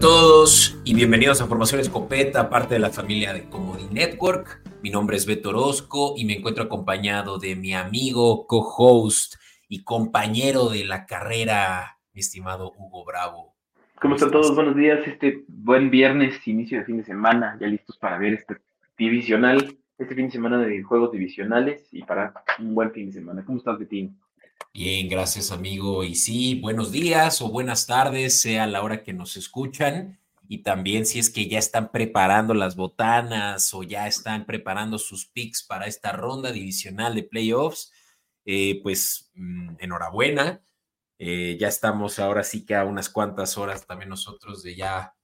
todos y bienvenidos a Formación Escopeta, parte de la familia de Comodi Network. Mi nombre es Beto Orozco y me encuentro acompañado de mi amigo, co-host y compañero de la carrera, mi estimado Hugo Bravo. ¿Cómo están todos? Buenos días. Este buen viernes, inicio de fin de semana, ya listos para ver este divisional, este fin de semana de juegos divisionales y para un buen fin de semana. ¿Cómo estás, Betín? Bien, gracias amigo. Y sí, buenos días o buenas tardes, sea la hora que nos escuchan. Y también si es que ya están preparando las botanas o ya están preparando sus picks para esta ronda divisional de playoffs, eh, pues mm, enhorabuena. Eh, ya estamos ahora sí que a unas cuantas horas también nosotros de ya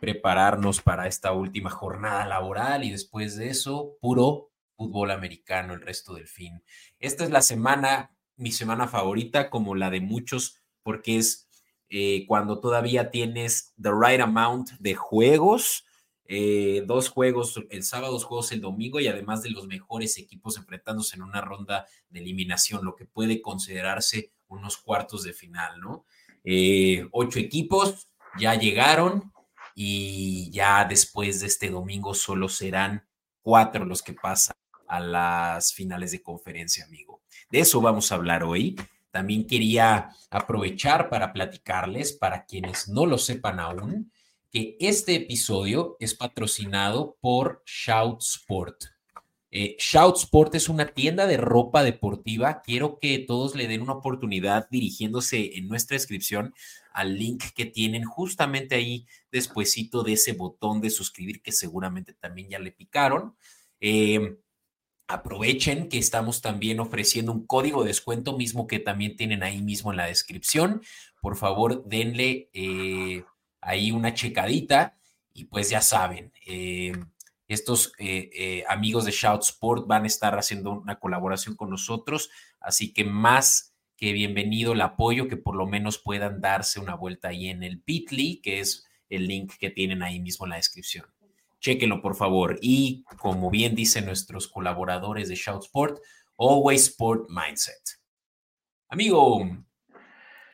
prepararnos para esta última jornada laboral y después de eso, puro fútbol americano el resto del fin. Esta es la semana mi semana favorita, como la de muchos, porque es eh, cuando todavía tienes the right amount de juegos, eh, dos juegos el sábado, dos juegos el domingo y además de los mejores equipos enfrentándose en una ronda de eliminación, lo que puede considerarse unos cuartos de final, ¿no? Eh, ocho equipos ya llegaron y ya después de este domingo solo serán cuatro los que pasan a las finales de conferencia, amigo. De eso vamos a hablar hoy. También quería aprovechar para platicarles, para quienes no lo sepan aún, que este episodio es patrocinado por Shout Sport. Eh, Shout Sport es una tienda de ropa deportiva. Quiero que todos le den una oportunidad dirigiéndose en nuestra descripción al link que tienen justamente ahí despuesito de ese botón de suscribir que seguramente también ya le picaron. Eh, Aprovechen que estamos también ofreciendo un código de descuento mismo que también tienen ahí mismo en la descripción. Por favor, denle eh, ahí una checadita y pues ya saben, eh, estos eh, amigos de Shout Sport van a estar haciendo una colaboración con nosotros, así que más que bienvenido el apoyo, que por lo menos puedan darse una vuelta ahí en el Bitly, que es el link que tienen ahí mismo en la descripción. Chéquenlo, por favor. Y como bien dicen nuestros colaboradores de Shout Sport, Always Sport Mindset. Amigo,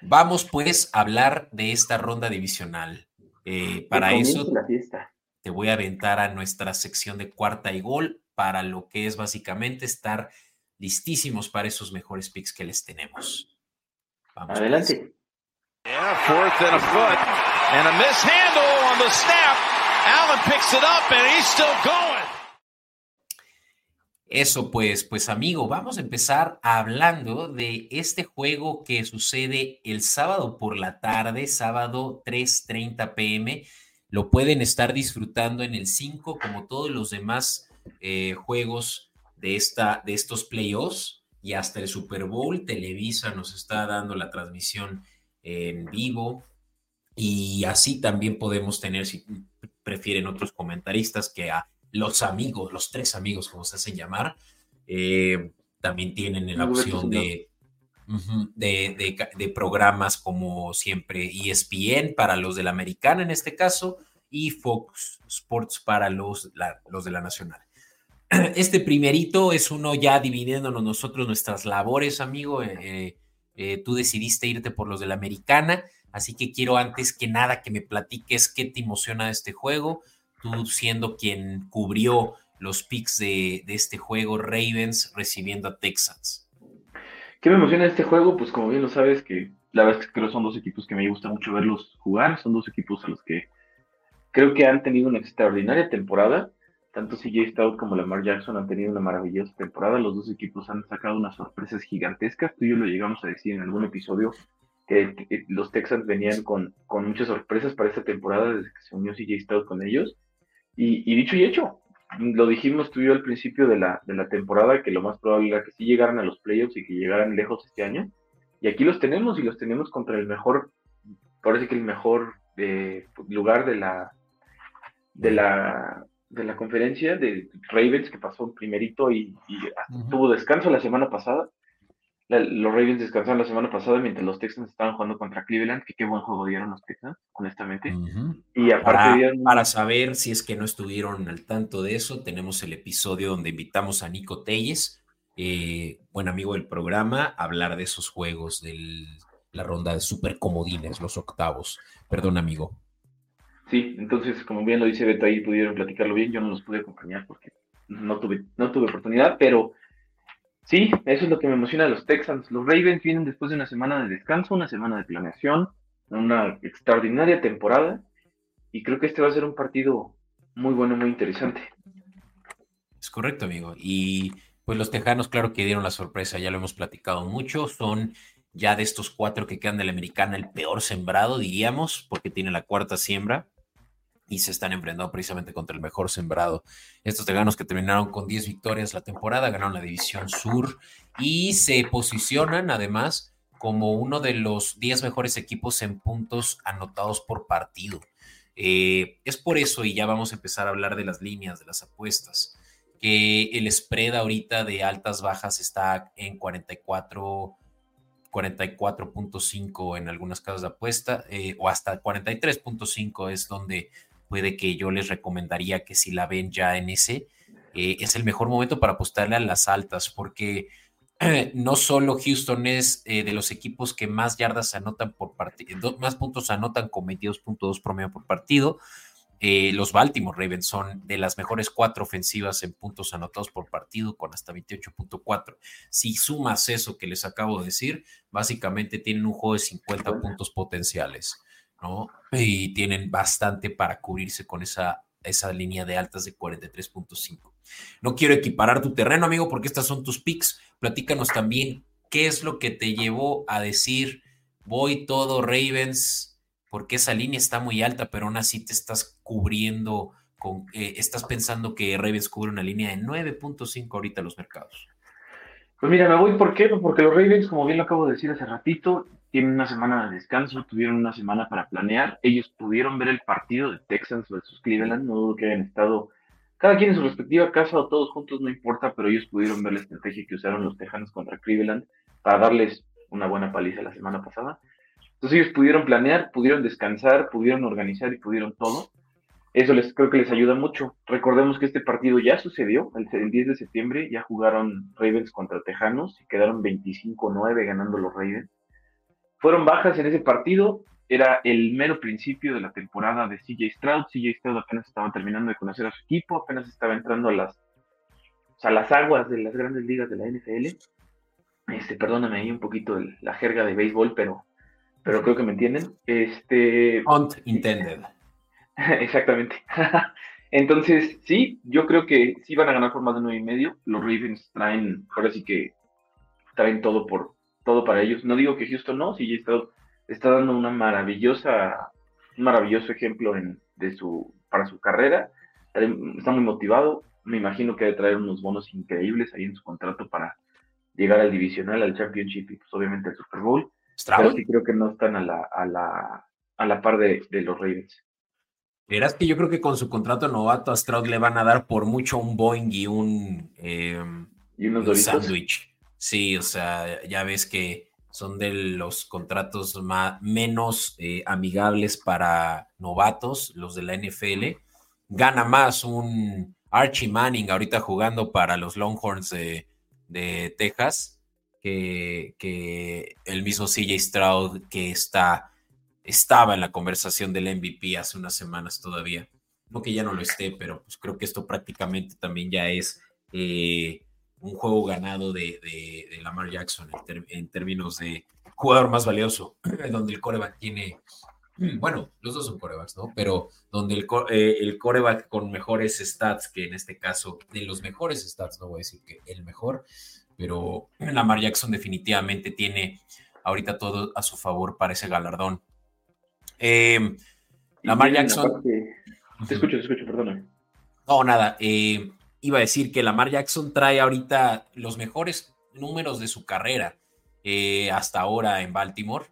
vamos pues a hablar de esta ronda divisional. Eh, para eso te voy a aventar a nuestra sección de cuarta y gol para lo que es básicamente estar listísimos para esos mejores picks que les tenemos. Vamos Adelante. Allen picks it up and he's still going. Eso pues, pues amigo, vamos a empezar hablando de este juego que sucede el sábado por la tarde, sábado 3:30 pm. Lo pueden estar disfrutando en el 5 como todos los demás eh, juegos de, esta, de estos playoffs y hasta el Super Bowl. Televisa nos está dando la transmisión en vivo y así también podemos tener, prefieren otros comentaristas que a los amigos, los tres amigos, como se hacen llamar, eh, también tienen la opción de, de, programas como siempre ESPN para los de la americana en este caso y Fox Sports para los, los de la nacional. Este primerito es uno ya dividiéndonos nosotros nuestras labores, amigo. Eh, eh, tú decidiste irte por los de la americana. Así que quiero antes que nada que me platiques qué te emociona de este juego, tú siendo quien cubrió los picks de, este juego, Ravens recibiendo a Texans. ¿Qué me emociona de este juego? Pues como bien lo sabes, que la verdad es que creo son dos equipos que me gusta mucho verlos jugar, son dos equipos a los que creo que han tenido una extraordinaria temporada. Tanto CJ Stout como Lamar Jackson han tenido una maravillosa temporada. Los dos equipos han sacado unas sorpresas gigantescas. Tú y yo lo llegamos a decir en algún episodio que, los Texans venían con, con, muchas sorpresas para esta temporada desde que se unió CJ Stroud con ellos. Y, dicho y hecho, lo dijimos tú y yo al principio de la, de la temporada, que lo más probable era que sí llegaran a los playoffs y que llegaran lejos este año. Y aquí los tenemos y los tenemos contra el mejor, parece que el mejor eh, lugar de la, de la de la conferencia de Ravens que pasó primerito y, tuvo descanso la semana pasada los Ravens descansaron la semana pasada mientras los Texans estaban jugando contra Cleveland, que qué buen juego dieron los Texans, honestamente. Y aparte para, saber si es que no estuvieron al tanto de eso, tenemos el episodio donde invitamos a Nico Telles, eh, buen amigo del programa, a hablar de esos juegos de la ronda de super comodines, los octavos. Perdón, amigo. sí, entonces, como bien lo dice Beto, ahí pudieron platicarlo bien. Yo no los pude acompañar porque no tuve, no tuve oportunidad, pero sí, eso es lo que me emociona de los Texans. Los Ravens vienen después de una semana de descanso, una semana de planeación, una extraordinaria temporada, y creo que este va a ser un partido muy bueno, muy interesante. Es correcto, amigo. Y pues los Tejanos, claro que dieron la sorpresa, ya lo hemos platicado mucho, son ya de estos cuatro que quedan de la americana el peor sembrado, diríamos, porque tiene la cuarta siembra y se están enfrentando precisamente contra el mejor sembrado. Estos Tejanos que terminaron con 10 victorias la temporada, ganaron la división sur y se posicionan además como uno de los 10 mejores equipos en puntos anotados por partido. Eh, es por eso, y ya vamos a empezar a hablar de las líneas, de las apuestas que el spread ahorita de altas bajas está en 44, 44.5 en algunas casas de apuesta, eh, o hasta 43.5 es donde puede que yo les recomendaría que si la ven ya en ese, eh, es el mejor momento para apostarle a las altas, porque no solo Houston es eh, de los equipos que más yardas anotan por partido, más puntos anotan con 22.2 promedio por partido, eh, los Baltimore Ravens son de las mejores cuatro ofensivas en puntos anotados por partido, con hasta 28.4. Si sumas eso que les acabo de decir, básicamente tienen un juego de 50 puntos potenciales, ¿no? Y tienen bastante para cubrirse con esa, esa línea de altas de 43.5. No quiero equiparar tu terreno, amigo, porque estas son tus picks. Platícanos también qué es lo que te llevó a decir, voy todo Ravens porque esa línea está muy alta, pero aún así te estás cubriendo, con, eh, estás pensando que Ravens cubre una línea de 9.5 ahorita los mercados. Pues mira, me voy, ¿por qué? Porque los Ravens, como bien lo acabo de decir hace ratito, tienen una semana de descanso, tuvieron una semana para planear, ellos pudieron ver el partido de Texans versus Cleveland, no dudo que hayan estado cada quien en su respectiva casa o todos juntos, no importa, pero ellos pudieron ver la estrategia que usaron los Texans contra Cleveland para darles una buena paliza la semana pasada. Entonces ellos pudieron planear, pudieron descansar, pudieron organizar y pudieron todo. Eso les creo que les ayuda mucho. Recordemos que este partido ya sucedió, el, 10 de septiembre ya jugaron Ravens contra Tejanos y quedaron 25-9 ganando los Ravens. Fueron bajas en ese partido, era el mero principio de la temporada de CJ Stroud. CJ Stroud apenas estaba terminando de conocer a su equipo, apenas estaba entrando a las, a las aguas de las grandes ligas de la NFL. Este, perdóname ahí un poquito la jerga de béisbol, pero pero creo que me entienden. Este. Hunt intended. Exactamente. Entonces, sí, yo creo que sí van a ganar por más de nueve y medio. Los Ravens traen, ahora sí que traen todo por todo para ellos. No digo que Houston no, sí está, está dando una maravillosa, un maravilloso ejemplo en, de su, para su carrera. Está muy motivado. Me imagino que debe traer unos bonos increíbles ahí en su contrato para llegar al divisional, al championship y pues obviamente al Super Bowl. Pero sí creo que no están a la, a la, a la par de, los Ravens. Verás que yo creo que con su contrato novato a Stroud le van a dar por mucho un Boeing y un, eh, ¿Y unos sándwich. Sí, o sea, ya ves que son de los contratos más, menos eh, amigables para novatos, los de la NFL. Gana más un Archie Manning ahorita jugando para los Longhorns de, Texas que, el mismo CJ Stroud que está, estaba en la conversación del MVP hace unas semanas todavía. No que ya no lo esté, pero pues creo que esto prácticamente también ya es eh, un juego ganado de, Lamar Jackson en, términos de jugador más valioso, donde el coreback tiene, bueno, los dos son corebacks, ¿no? Pero donde el, eh, el coreback con mejores stats, que en este caso, de los mejores stats, no voy a decir que el mejor, pero Lamar Jackson definitivamente tiene ahorita todo a su favor para ese galardón. Eh, Lamar Jackson. Te escucho, te escucho, perdóname. No, nada. Eh, iba a decir que Lamar Jackson trae ahorita los mejores números de su carrera eh, hasta ahora en Baltimore.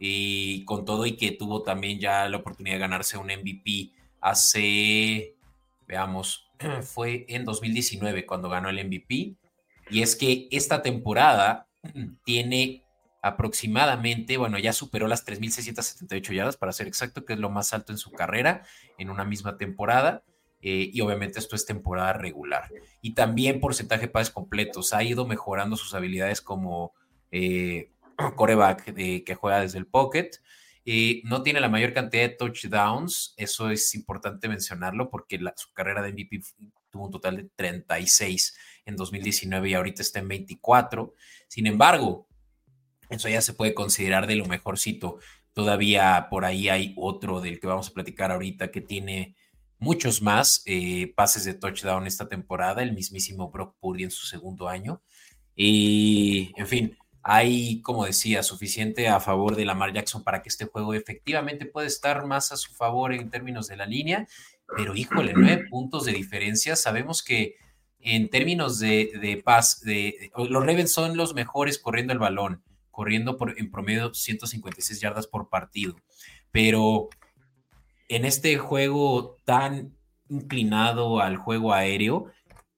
Y con todo y que tuvo también ya la oportunidad de ganarse un MVP hace, veamos, fue en 2019 cuando ganó el MVP y es que esta temporada tiene aproximadamente, bueno, ya superó las 3.678 yardas, para ser exacto, que es lo más alto en su carrera en una misma temporada. Eh, y obviamente esto es temporada regular. Y también porcentaje de pases completos. Ha ido mejorando sus habilidades como eh, coreback que juega desde el pocket. Eh, no tiene la mayor cantidad de touchdowns, eso es importante mencionarlo porque su carrera de MVP tuvo un total de 36 en 2019 y ahorita está en 24. Sin embargo, eso ya se puede considerar de lo mejorcito. Todavía por ahí hay otro del que vamos a platicar ahorita que tiene muchos más eh, pases de touchdown esta temporada, el mismísimo Brock Purdy en su segundo año. Y, en fin, hay, como decía, suficiente a favor de Lamar Jackson para que este juego efectivamente pueda estar más a su favor en términos de la línea, pero híjole, nueve puntos de diferencia. Sabemos que en términos de, de paz, de, los Ravens son los mejores corriendo el balón, corriendo por, en promedio 156 yardas por partido, pero en este juego tan inclinado al juego aéreo,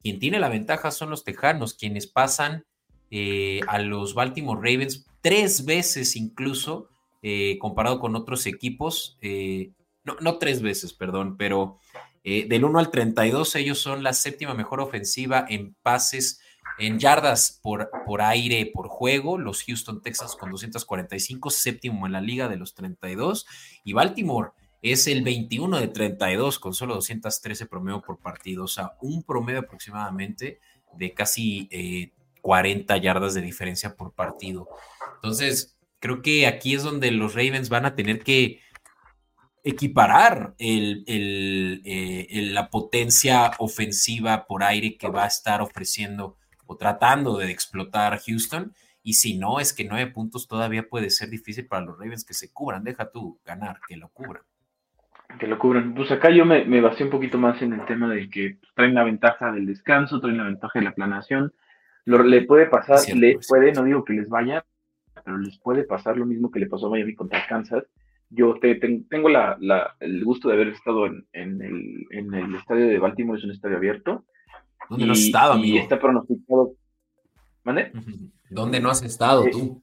quien tiene la ventaja son los Tejanos, quienes pasan eh, a los Baltimore Ravens tres veces incluso, eh, comparado con otros equipos. Eh, no, no, tres veces, perdón, pero del 1 al 32 ellos son la séptima mejor ofensiva en pases, en yardas por, por aire por juego. Los Houston Texans con 245, séptimo en la liga de los 32. Y Baltimore es el 21 de 32 con solo 213 promedio por partido, o sea, un promedio aproximadamente de casi 40 yardas de diferencia por partido. Entonces, creo que aquí es donde los Ravens van a tener que equiparar eh, la potencia ofensiva por aire que va a estar ofreciendo o tratando de explotar Houston. Y si no, es que nueve puntos todavía puede ser difícil para los Ravens que se cubran. Deja tú ganar, que lo cubran. Que lo cubran. Pues acá yo me, me basé un poquito más en el tema de que traen la ventaja del descanso, traen la ventaja de la planación le puede pasar, le puede, no digo que les vaya, pero les puede pasar lo mismo que le pasó a Miami contra Kansas. Yo te, tengo la, el gusto de haber estado en, el, estadio de Baltimore, es un estadio abierto. ¿Dónde no has estado, amigo? Y está pronosticado. ¿Mande? ¿Dónde no has estado tú?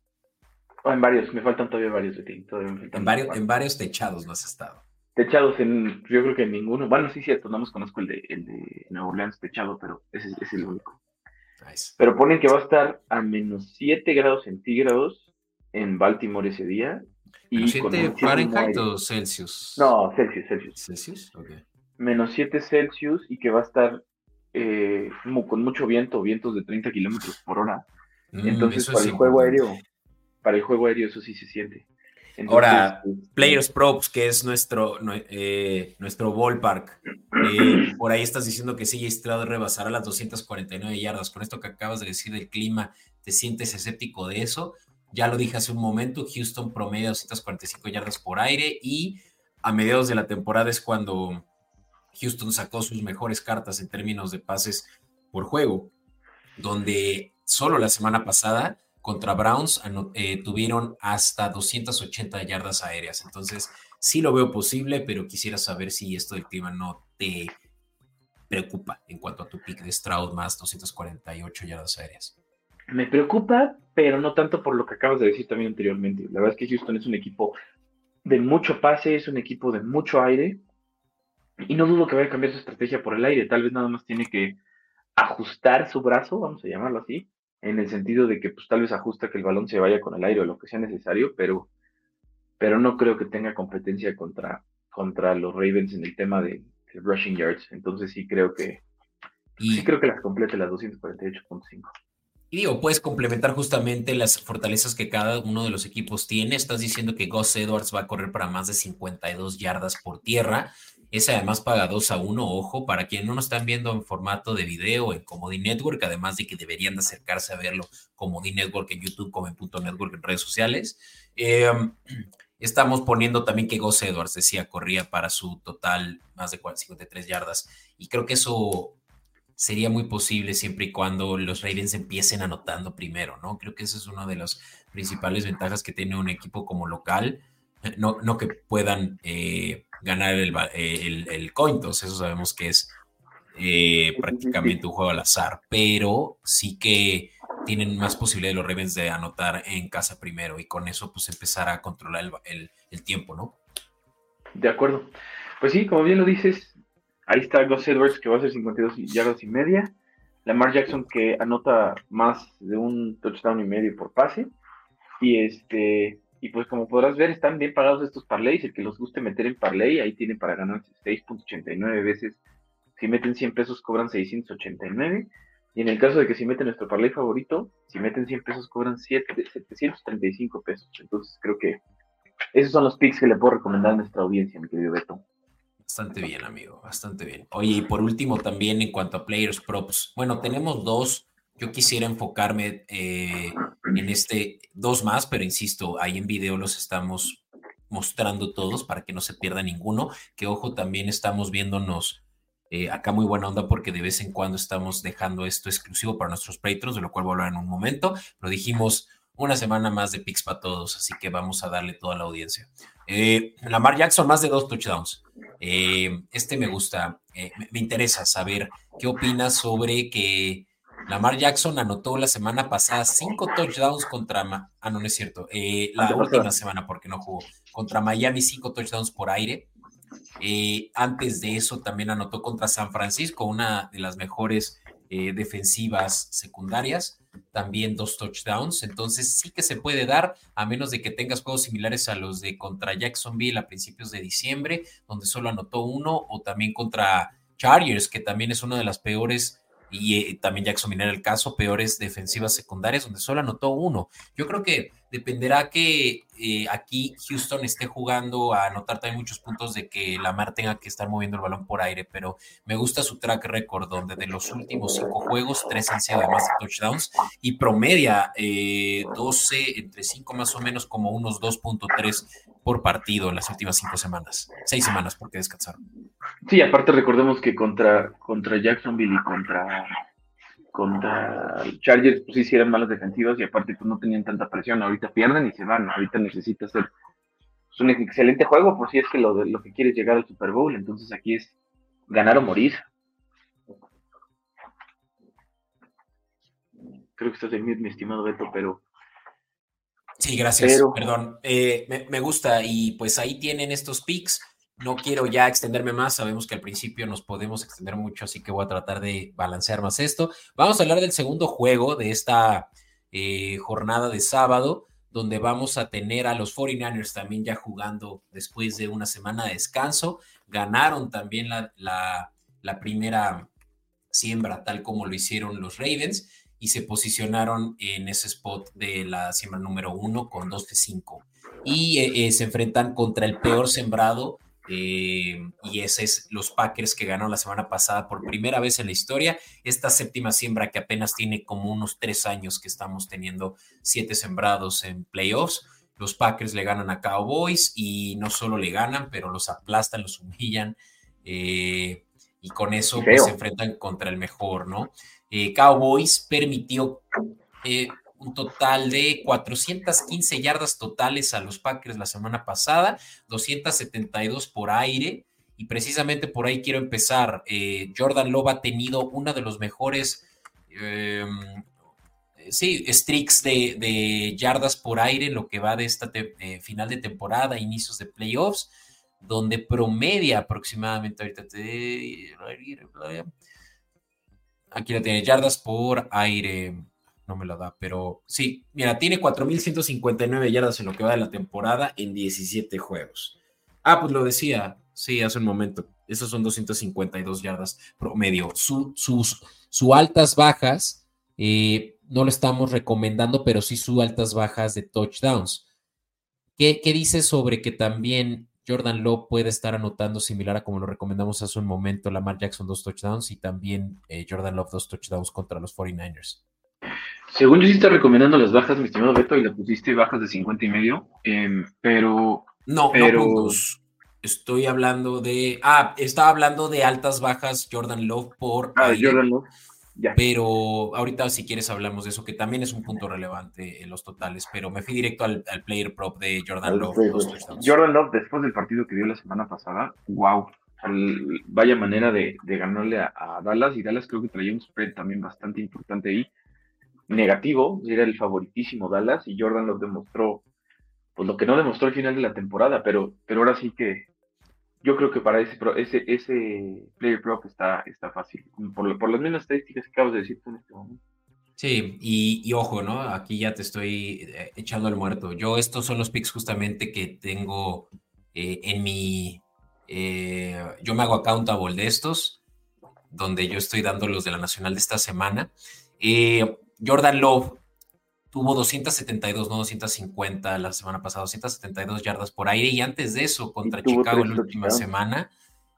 Oh, en varios, me faltan todavía varios de ti. en, varios, en varios techados no has estado. Techados, en, yo creo que en ninguno. Bueno, sí, cierto, no más conozco el de, el de Nueva Orleans techado, pero ese es el único. Pero ponen que va a estar a menos 7 grados centígrados en Baltimore ese día. ¿Menos 7 Fahrenheit o Celsius? No, Celsius, Celsius. ¿Celsius? Ok. Menos 7 Celsius y que va a estar eh, con mucho viento, vientos de 30 kilómetros por hora. Mm, Entonces, para el juego aéreo, para el juego aéreo eso sí se siente. Ahora, este, Players Props, que es nuestro, eh, nuestro ballpark. Eh, por ahí estás diciendo que CJ Stroud rebasará las 249 yardas. Con esto que acabas de decir del clima, ¿te sientes escéptico de eso? Ya lo dije hace un momento, Houston promedio 245 yardas por aire y a mediados de la temporada es cuando Houston sacó sus mejores cartas en términos de pases por juego, donde solo la semana pasada contra Browns eh, tuvieron hasta 280 yardas aéreas. Entonces, sí lo veo posible, pero quisiera saber si esto del clima no te preocupa en cuanto a tu pick de Stroud más 248 yardas aéreas. Me preocupa, pero no tanto por lo que acabas de decir también anteriormente. La verdad es que Houston es un equipo de mucho pase, es un equipo de mucho aire, y no dudo que vaya a cambiar su estrategia por el aire. Tal vez nada más tiene que ajustar su brazo, vamos a llamarlo así, en el sentido de que pues tal vez ajusta que el balón se vaya con el aire o lo que sea necesario, pero, pero no creo que tenga competencia contra, contra los Ravens en el tema de, rushing yards. Entonces sí creo que sí creo que las complete las 248.5. Y digo, puedes complementar justamente las fortalezas que cada uno de los equipos tiene. Estás diciendo que Gus Edwards va a correr para más de 52 yardas por tierra. Es además paga 2 a 1, ojo, para quienes no nos están viendo en formato de video en Comedy Network, además de que deberían de acercarse a verlo Comedy Network en YouTube, como en Punto Network en redes sociales. Em, estamos poniendo también que Gus Edwards decía corría para su total más de 53 yardas y creo que eso sería muy posible siempre y cuando los Ravens empiecen anotando primero, ¿no? Creo que esa es una de las principales ventajas que tiene un equipo como local, no, no que puedan eh, ganar el, el, el eso sabemos que es eh, prácticamente un juego al azar, pero sí que tienen más posibilidad los Ravens de anotar en casa primero y con eso pues empezar a controlar el, el, tiempo, ¿no? De acuerdo. Pues sí, como bien lo dices, ahí está Gus Edwards que va a ser 52 yardas y media, Lamar Jackson que anota más de un touchdown y medio por pase y este Y pues como podrás ver, están bien pagados estos parlays. El que los guste meter en parlay, ahí tienen para ganar 6.89 veces. Si meten 100 pesos, cobran 689. Y en el caso de que si meten nuestro parlay favorito, si meten 100 pesos, cobran 7, 735 pesos. Entonces creo que esos son los picks que le puedo recomendar a nuestra audiencia, mi querido Beto. Bastante bien, amigo, bastante bien. Oye, y por último también en cuanto a players props, bueno, tenemos dos. Yo quisiera enfocarme eh, en este, dos más, pero insisto, ahí en video los estamos mostrando todos para que no se pierda ninguno. Que ojo, también estamos viéndonos eh, acá muy buena onda porque de vez en cuando estamos dejando esto exclusivo para nuestros patrons, de lo cual voy a hablar en un momento. Pero dijimos una semana más de picks para todos, así que vamos a darle toda la audiencia. Eh, Lamar Jackson, más de dos touchdowns. Este me gusta, me, interesa saber qué opinas sobre que Lamar Jackson anotó la semana pasada cinco touchdowns contra, ah, no, no es cierto, eh, la última semana porque no jugó, contra Miami, cinco touchdowns por aire. antes de eso también anotó contra San Francisco, una de las mejores defensivas secundarias también dos touchdowns. Entonces sí que se puede dar, a menos de que tengas juegos similares a los de contra Jacksonville a principios de diciembre, donde solo anotó uno, o también contra Chargers, que también es una de las peores y eh, también Jackson era el caso, peores defensivas secundarias, donde solo anotó uno. Yo creo que dependerá que eh, aquí Houston esté jugando a anotar también muchos puntos de que Lamar tenga que estar moviendo el balón por aire, pero me gusta su track record, donde de los últimos cinco juegos, tres han sido además de touchdowns y promedia 12 eh, entre cinco más o menos como unos 2.3 por partido en las últimas cinco semanas, seis semanas porque descansaron. Sí, aparte recordemos que contra, contra Jacksonville y contra, contra Chargers, pues eran malas defensivas y aparte pues no tenían tanta presión. Ahorita pierden y se van. Ahorita necesita hacer pues, un excelente juego por si es que lo, lo que quiere es llegar al Super Bowl. Entonces aquí es ganar o morir. Creo que estás en mi estimado Beto, pero Sí, gracias. Perdón. Eh, me, gusta y pues ahí tienen estos picks. No quiero ya extenderme más. Sabemos que al principio nos podemos extender mucho, así que voy a tratar de balancear más esto. Vamos a hablar del segundo juego de esta eh, jornada de sábado, donde vamos a tener a los 49ers también ya jugando después de una semana de descanso. Ganaron también la, la, la primera siembra, tal como lo hicieron los Ravens y se posicionaron en ese spot de la siembra número uno con 2 de 5. Y eh, eh, se enfrentan contra el peor sembrado, eh, y ese es los Packers que ganaron la semana pasada por primera vez en la historia. Esta séptima siembra que apenas tiene como unos tres años que estamos teniendo siete sembrados en playoffs. Los Packers le ganan a Cowboys y no solo le ganan, pero los aplastan, los humillan. y con eso pues, se enfrentan contra el mejor, ¿no? Eh, Cowboys permitió eh, un total de 415 yardas totales a los Packers la semana pasada, 272 por aire. Y precisamente por ahí quiero empezar. Eh, Jordan Love ha tenido una de los mejores em, sí, streaks de, yardas por aire en lo que va de esta final de temporada, inicios de playoffs, donde promedia aproximadamente, ahorita te, Aquí la tiene, yardas por aire. No me la da, pero sí, mira, tiene 4.159 yardas en lo que va de la temporada en 17 juegos. Ah, pues lo decía, sí, hace un momento. Esas son 252 yardas promedio. sus su altas bajas, eh, no lo estamos recomendando, pero sí sus altas bajas de touchdowns. ¿Qué, ¿Qué dice sobre que también Jordan Love puede estar anotando similar a como lo recomendamos hace un momento, Lamar Jackson dos touchdowns y también eh, Jordan Love dos touchdowns contra los 49ers. Según yo sí está recomendando las bajas, mi estimado Beto, y le pusiste bajas de 50 y medio, em, pero... No, pero... no Estoy hablando de... Ah, estaba hablando de altas bajas Jordan Love por... Ah, Jordan Love. Pero ahorita si quieres hablamos de eso, que también es un punto relevante en los totales, pero me fui directo al, player prop de Jordan Love. Jordan Love, después del partido que dio la semana pasada, wow, vaya manera de, ganarle a, Dallas, y Dallas creo que traía un spread también bastante importante ahí, negativo, era el favoritísimo Dallas, y Jordan Love demostró, pues lo que no demostró al final de la temporada, pero, pero ahora sí que yo creo que para ese ese, ese player prop está, está fácil, por, por las mismas estadísticas que acabas de decir tú en este momento. Sí, y, ojo, ¿no? Aquí ya te estoy eh, echando al muerto. Yo, estos son los picks justamente que tengo eh, en mi. Eh, yo me hago accountable de estos, donde yo estoy dando los de la Nacional de esta semana. Jordan Love tuvo 272, no 250 la semana pasada, 272 yardas por aire, y antes de eso, contra Chicago en la última semana,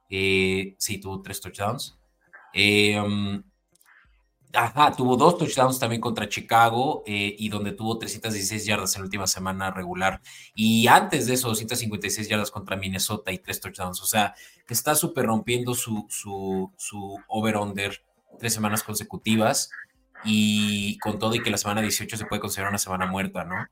sí, tuvo tres touchdowns. Um, Ajá, tuvo dos touchdowns también contra Chicago eh, y donde tuvo 316 yardas en la última semana regular. Y antes de eso, 256 yardas contra Minnesota y tres touchdowns. O sea, que está súper rompiendo su, su, su over-under tres semanas consecutivas y con todo y que la semana 18 se puede considerar una semana muerta, ¿no?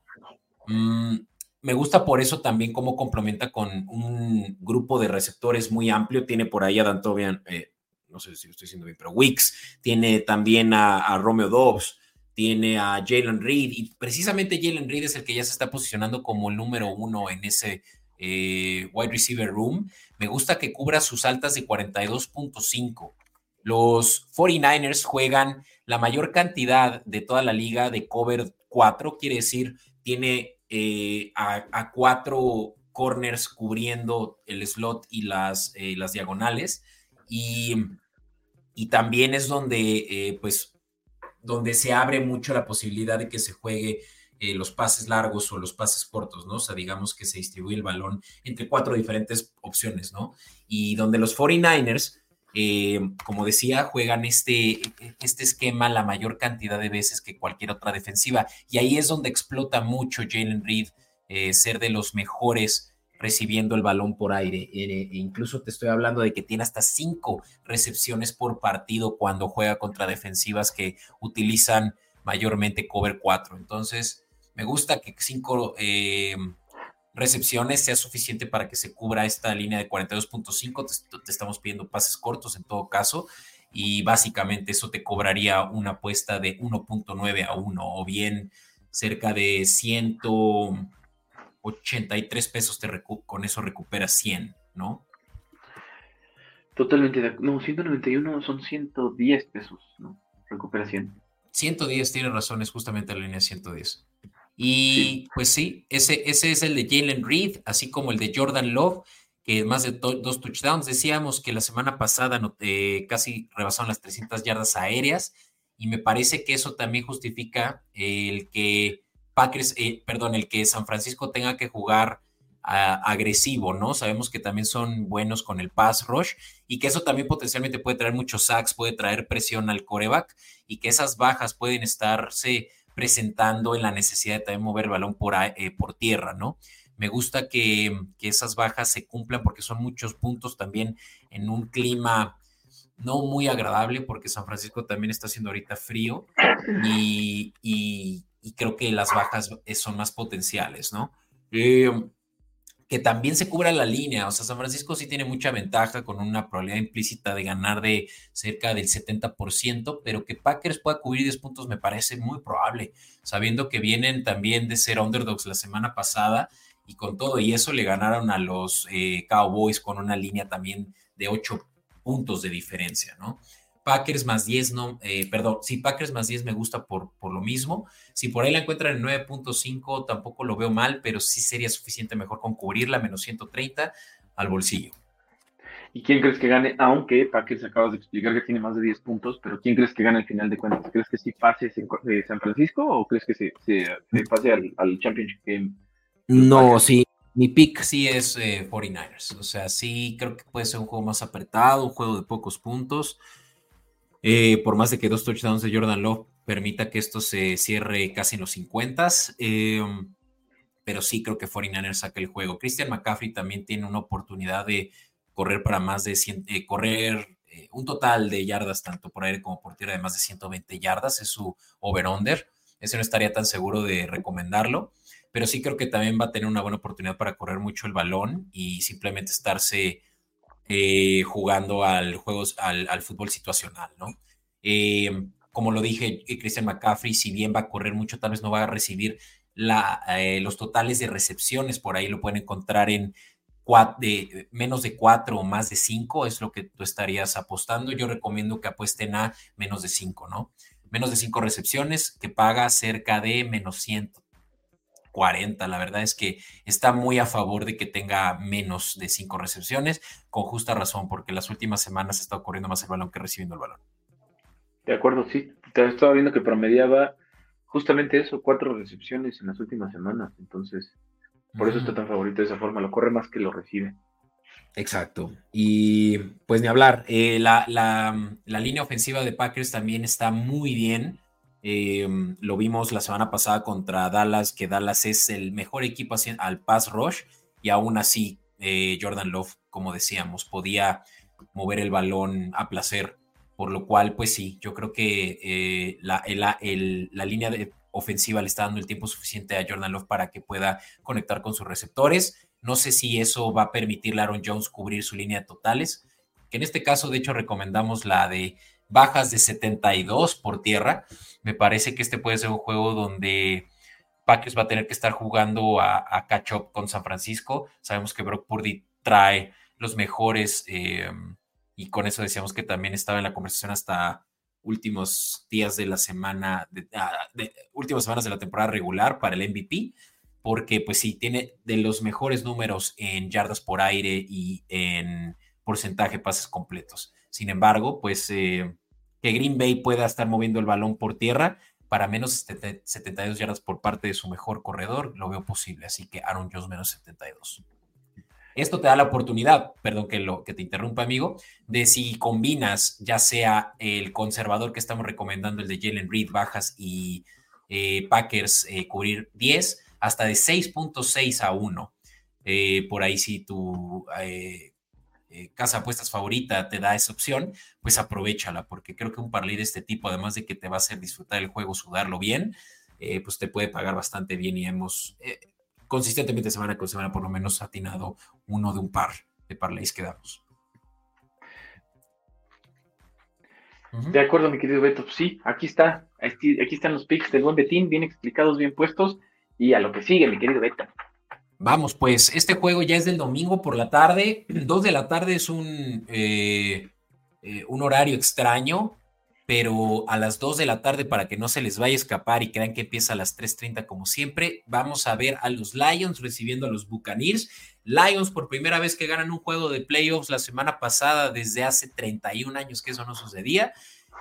Mm, me gusta por eso también cómo complementa con un grupo de receptores muy amplio. Tiene por ahí a Dantovian, eh, no sé si lo estoy diciendo bien, pero Wicks, tiene también a, Romeo Dobbs, tiene a Jalen Reed, y precisamente Jalen Reed es el que ya se está posicionando como el número uno en ese eh, wide receiver room. Me gusta que cubra sus altas de 42.5. Los 49ers juegan la mayor cantidad de toda la liga de cover 4, quiere decir, tiene eh, a, cuatro corners cubriendo el slot y las, eh, diagonales. Y y también es donde, eh, pues, donde se abre mucho la posibilidad de que se juegue los pases largos o los pases cortos, ¿no? O sea, digamos que se distribuye el balón entre cuatro diferentes opciones, ¿no? Y donde los 49ers, eh, como decía, juegan este, este esquema la mayor cantidad de veces que cualquier otra defensiva. Y ahí es donde explota mucho Jalen Reed, ser de los mejores recibiendo el balón por aire. E incluso te estoy hablando de que tiene hasta cinco recepciones por partido cuando juega contra defensivas que utilizan mayormente cover 4. Entonces, me gusta que cinco eh, recepciones sea suficiente para que se cubra esta línea de 42.5. Te, te, estamos pidiendo pases cortos en todo caso. Y básicamente eso te cobraría una apuesta de 1.9 a 1 o bien cerca de 100 83 pesos, te con eso recuperas 100, ¿no? Totalmente, no, 191 son 110 pesos, ¿no? Recupera 100. 110, tiene razón, es justamente la línea 110. Y pues sí, ese, ese es el de Jalen Reed, así como el de Jordan Love, que más de dos touchdowns. Decíamos que la semana pasada eh, casi rebasaron las 300 yardas aéreas y me parece que eso también justifica el que Packers, eh, perdón, el que San Francisco tenga que jugar ah, agresivo, ¿no? Sabemos que también son buenos con el pass rush y que eso también potencialmente puede traer muchos sacks, puede traer presión al coreback y que esas bajas pueden estarse presentando en la necesidad de también mover el balón por, eh, por tierra, ¿no? Me gusta que, que, esas bajas se cumplan porque son muchos puntos también en un clima no muy agradable porque San Francisco también está haciendo ahorita frío y, y, creo que las bajas son más potenciales, ¿no? Eh, que también se cubra la línea, o sea, San Francisco sí tiene mucha ventaja con una probabilidad implícita de ganar de cerca del 70%, pero que Packers pueda cubrir 10 puntos me parece muy probable, sabiendo que vienen también de ser underdogs la semana pasada y con todo y eso le ganaron a los eh, Cowboys con una línea también de 8 puntos de diferencia, ¿no? Packers más 10, no, eh, perdón, si Packers más 10 me gusta por, por lo mismo. Si por ahí la encuentran en 9.5, tampoco lo veo mal, pero sí sería suficiente mejor con cubrirla, menos 130 al bolsillo. ¿Y quién crees que gane? Aunque Packers acabas de explicar que tiene más de 10 puntos, pero ¿quién crees que gane al final de cuentas? ¿Crees que sí pase San Francisco o crees que se, pase al, Championship Game? No, sí, mi pick sí es 49ers. Eh, o sea, sí creo que puede ser un juego más apretado, un juego de pocos puntos. Eh, por más de que dos touchdowns de Jordan Love permita que esto se cierre casi en los 50, eh, pero sí creo que 49ers saca el juego. Christian McCaffrey también tiene una oportunidad de correr para más de 100, eh, correr un total de yardas tanto por aire como por tierra de más de 120 yardas, es su over-under. Ese no estaría tan seguro de recomendarlo, pero sí creo que también va a tener una buena oportunidad para correr mucho el balón y simplemente estarse eh, jugando al, juegos, al, fútbol situacional, ¿no? Eh, como lo dije, eh, Christian McCaffrey, si bien va a correr mucho, tal vez no va a recibir la, los totales de recepciones, por ahí lo pueden encontrar en de, menos de cuatro o más de cinco, es lo que tú estarías apostando. Yo recomiendo que apuesten a menos de cinco, ¿no? menos de cinco recepciones, que paga cerca de menos 140. La verdad es que está muy a favor de que tenga menos de cinco recepciones, con justa razón, porque las últimas semanas está ocurriendo más el balón que recibiendo el balón. De acuerdo, sí. Estaba viendo que promediaba justamente eso, cuatro recepciones en las últimas semanas. Entonces, por eso está tan favorito de esa forma. Lo corre más que lo recibe. Exacto. Y pues ni hablar, eh, la, línea ofensiva de Packers también está muy bien. Em, lo vimos la semana pasada contra Dallas, que Dallas es el mejor equipo al pass rush y aún así eh, Jordan Love, como decíamos, podía mover el balón a placer, por lo cual, pues sí, yo creo que eh, la, la línea ofensiva le está dando el tiempo suficiente a Jordan Love para que pueda conectar con sus receptores no sé si eso va a permitirle a Aaron Jones cubrir su línea de totales, que en este caso, de hecho, recomendamos la de bajas de 72 por tierra. Me parece que este puede ser un juego donde Packers va a tener que estar jugando a, catch up con San Francisco. Sabemos que Brock Purdy trae los mejores eh, y con eso decíamos que también estaba en la conversación hasta últimos días de la semana, de, ah, últimas semanas de la temporada regular para el MVP porque pues sí, tiene de los mejores números en yardas por aire y en porcentaje de pases completos. Sin embargo, pues eh, que Green Bay pueda estar moviendo el balón por tierra para menos 72 yardas por parte de su mejor corredor, lo veo posible. Así que Aaron Jones menos 72. Esto te da la oportunidad, perdón que, lo, que te interrumpa, amigo, de si combinas ya sea el conservador que estamos recomendando, el de Jalen Reed, bajas y eh, Packers eh, cubrir 10, hasta de 6.6 a 1. Eh, por ahí si tu eh, eh, casa apuestas favorita te da esa opción, pues aprovechala, porque creo que un parlay de este tipo, además de que te va a hacer disfrutar el juego, sudarlo bien, pues te puede pagar bastante bien y hemos consistentemente semana con semana por lo menos atinado uno de un par de parlays que damos. De acuerdo, mi querido Beto. Sí, aquí está. Aquí, están los picks del buen Betín, bien explicados, bien puestos. Y a lo que sigue, mi querido Beta. Vamos, pues este juego ya es del domingo por la tarde. Dos de la tarde es un, eh, eh, un horario extraño, pero a las dos de la tarde, para que no se les vaya a escapar y crean que empieza a las 3.30 como siempre, vamos a ver a los Lions recibiendo a los Buccaneers. Lions por primera vez que ganan un juego de playoffs la semana pasada desde hace 31 años que eso no sucedía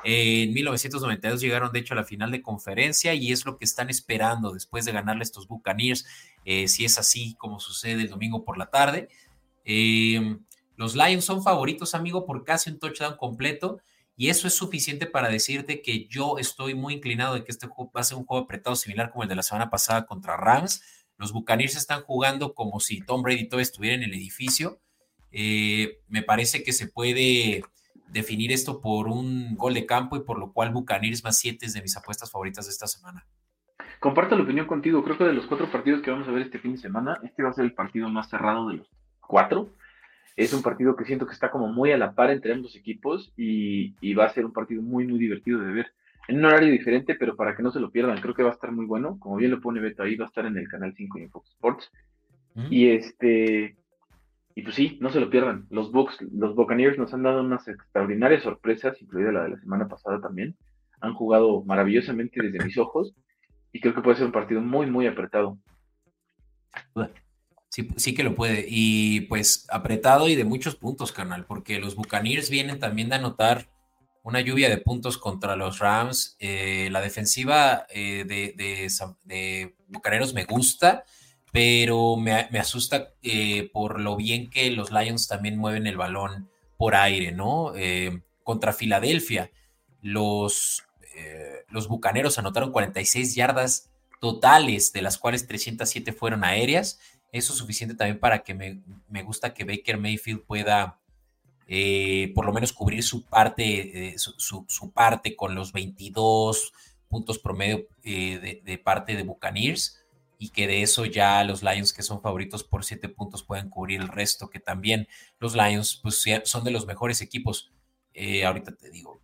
en 1992 llegaron, de hecho, a la final de conferencia y es lo que están esperando después de ganarle estos Buccaneers, eh, si es así como sucede el domingo por la tarde. Eh, los Lions son favoritos, amigo, por casi un touchdown completo y eso es suficiente para decirte que yo estoy muy inclinado de que este juego va a ser un juego apretado similar como el de la semana pasada contra Rams. Los Buccaneers están jugando como si Tom Brady todo estuviera en el edificio. Eh, me parece que se puede definir esto por un gol de campo y por lo cual Buccaneers más 7 es de mis apuestas favoritas de esta semana. Comparto la opinión contigo. Creo que de los cuatro partidos que vamos a ver este fin de semana, este va a ser el partido más cerrado de los cuatro. Es un partido que siento que está como muy a la par entre ambos equipos y, va a ser un partido muy, muy divertido de ver. En un horario diferente, pero para que no se lo pierdan, creo que va a estar muy bueno. Como bien lo pone Beto ahí, va a estar en el canal 5 y en Fox Sports. Y este, y pues sí, no se lo pierdan. Los Bucks, los Buccaneers nos han dado unas extraordinarias sorpresas, incluida la de la semana pasada también. Han jugado maravillosamente desde mis ojos y creo que puede ser un partido muy, muy apretado. Sí, sí que lo puede. Y pues apretado y de muchos puntos, carnal, porque los Buccaneers vienen también de anotar una lluvia de puntos contra los Rams. Eh, la defensiva eh, de, de, de Bucaneros me gusta pero me, asusta eh, por lo bien que los Lions también mueven el balón por aire, ¿no? Eh, contra Filadelfia, los, eh, los Bucaneros anotaron 46 yardas totales, de las cuales 307 fueron aéreas. Eso es suficiente también para que me, gusta que Baker Mayfield pueda por lo menos cubrir su parte, su, parte con los 22 puntos promedio de, de parte de Buccaneers y que de eso ya los Lions que son favoritos por siete puntos pueden cubrir el resto, que también los Lions pues son de los mejores equipos. Eh, ahorita te digo,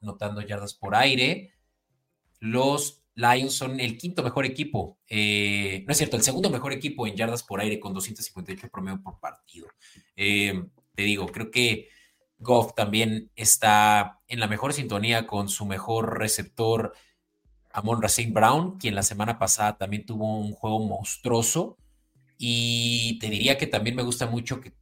notando yardas por aire, los Lions son el quinto mejor equipo, eh, no es cierto, el segundo mejor equipo en yardas por aire con 258 promedio por partido. Eh, te digo, creo que Goff también está en la mejor sintonía con su mejor receptor, Amon Racine Brown, quien la semana pasada también tuvo un juego monstruoso. Y te diría que también me gusta mucho que,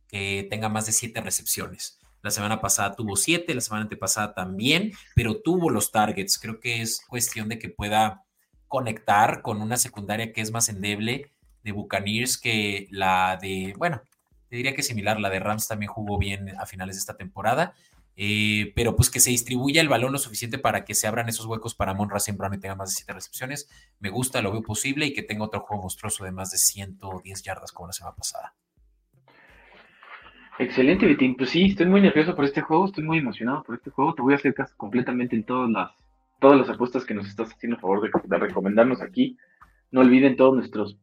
tenga más de siete recepciones. La semana pasada tuvo siete, la semana antepasada también, pero tuvo los targets. Creo que es cuestión de que pueda conectar con una secundaria que es más endeble de Buccaneers que la de, bueno, te diría que similar, la de Rams también jugó bien a finales de esta temporada, eh, pero pues que se distribuya el balón lo suficiente para que se abran esos huecos para Mon Racing Brown y tenga más de siete recepciones. Me gusta, lo veo posible y que tenga otro juego monstruoso de más de 110 yardas como la semana pasada. Excelente, Vitín. Pues sí, estoy muy nervioso por este juego, estoy muy emocionado por este juego. Te voy a hacer caso completamente en todas las, todas las apuestas que nos estás haciendo a favor de, de recomendarnos aquí. No olviden todos nuestros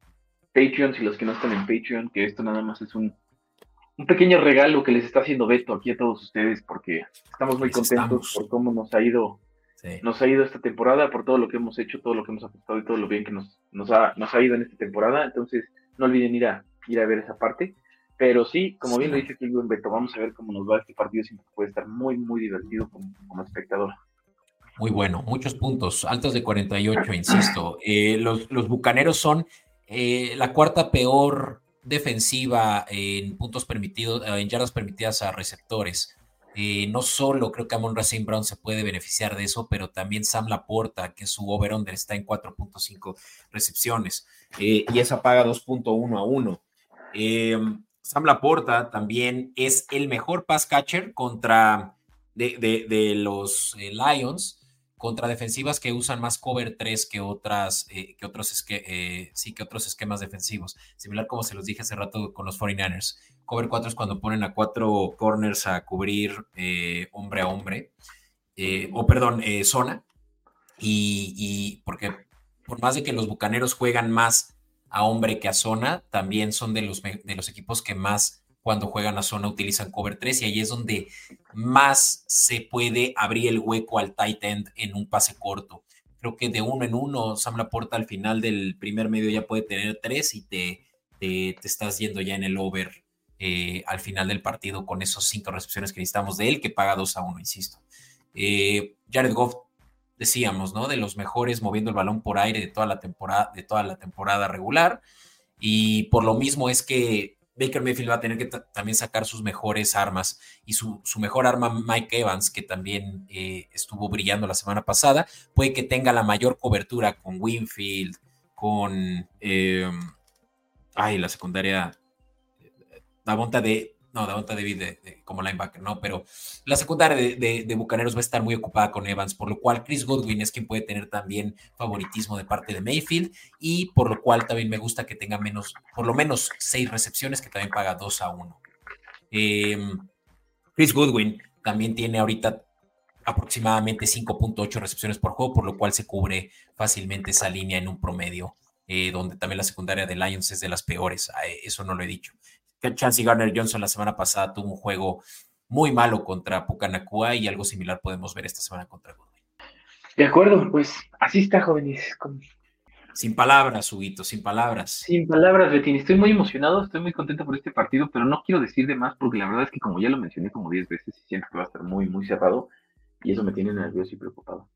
Patreons y los que no están en Patreon, que esto nada más es un, un pequeño regalo que les está haciendo Beto aquí a todos ustedes, porque estamos muy contentos por cómo nos ha ido nos ha ido esta temporada, por todo lo que hemos hecho, todo lo que hemos apostado y todo lo bien que nos, nos, ha, nos ha ido en esta temporada. Entonces, no olviden ir a, ir a ver esa parte. Pero sí, como bien lo dice aquí en Beto, vamos a ver cómo nos va este partido. Siempre puede estar muy, muy divertido como, como espectador. Muy bueno, muchos puntos, altos de 48, insisto. Eh, los, los bucaneros son eh, la cuarta peor defensiva en puntos permitidos, en yardas permitidas a receptores. Eh, no solo creo que Amon Racine Brown se puede beneficiar de eso, pero también Sam Laporta, que su over-under está en 4.5 recepciones eh, y esa paga 2.1 a 1. Sam Laporta también es el mejor pass catcher contra de los Lions contra defensivas que usan más cover 3 que otras, eh, que otros eh, sí, que otros esquemas defensivos. Similar como se los dije hace rato con los 49ers. Cover 4 es cuando ponen a cuatro corners a cubrir eh, hombre a hombre, o perdón, zona. Y, y, porque por más de que los bucaneros juegan más a hombre que a zona, también son de los, de los equipos que más cuando juegan a zona utilizan cover 3 y ahí es donde más se puede abrir el hueco al tight end en un pase corto. Creo que de uno en uno, Sam Laporta al final del primer medio ya puede tener tres y te, te, estás yendo ya en el over eh, al final del partido con esos cinco recepciones que necesitamos de él, que paga 2 a 1, insisto. Eh, Jared Goff, decíamos, ¿no? De los mejores moviendo el balón por aire de toda la temporada, de toda la temporada regular. Y por lo mismo es que Baker Mayfield va a tener que también sacar sus mejores armas y su, mejor arma, Mike Evans, que también eh, estuvo brillando la semana pasada, puede que tenga la mayor cobertura con Winfield, con, eh, ay, la secundaria, la monta de no, Davonta David de, como linebacker, no, pero la secundaria de, de, Bucaneros va a estar muy ocupada con Evans, por lo cual Chris Godwin es quien puede tener también favoritismo de parte de Mayfield y por lo cual también me gusta que tenga menos, por lo menos seis recepciones, que también paga 2 a 1. Em, Chris Goodwin también tiene ahorita aproximadamente 5.8 recepciones por juego, por lo cual se cubre fácilmente esa línea en un promedio, eh, donde también la secundaria de Lions es de las peores, ah, eso no lo he dicho. Chancey Garner Johnson la semana pasada tuvo un juego muy malo contra Pucanacua y algo similar podemos ver esta semana contra Goodwin. De acuerdo, pues así está, jóvenes. Sin palabras, Huguito, sin palabras. Sin palabras, Betín. Estoy muy emocionado, estoy muy contento por este partido, pero no quiero decir de más porque la verdad es que como ya lo mencioné como 10 veces y siento que va a estar muy, muy cerrado y eso me tiene nervioso y preocupado.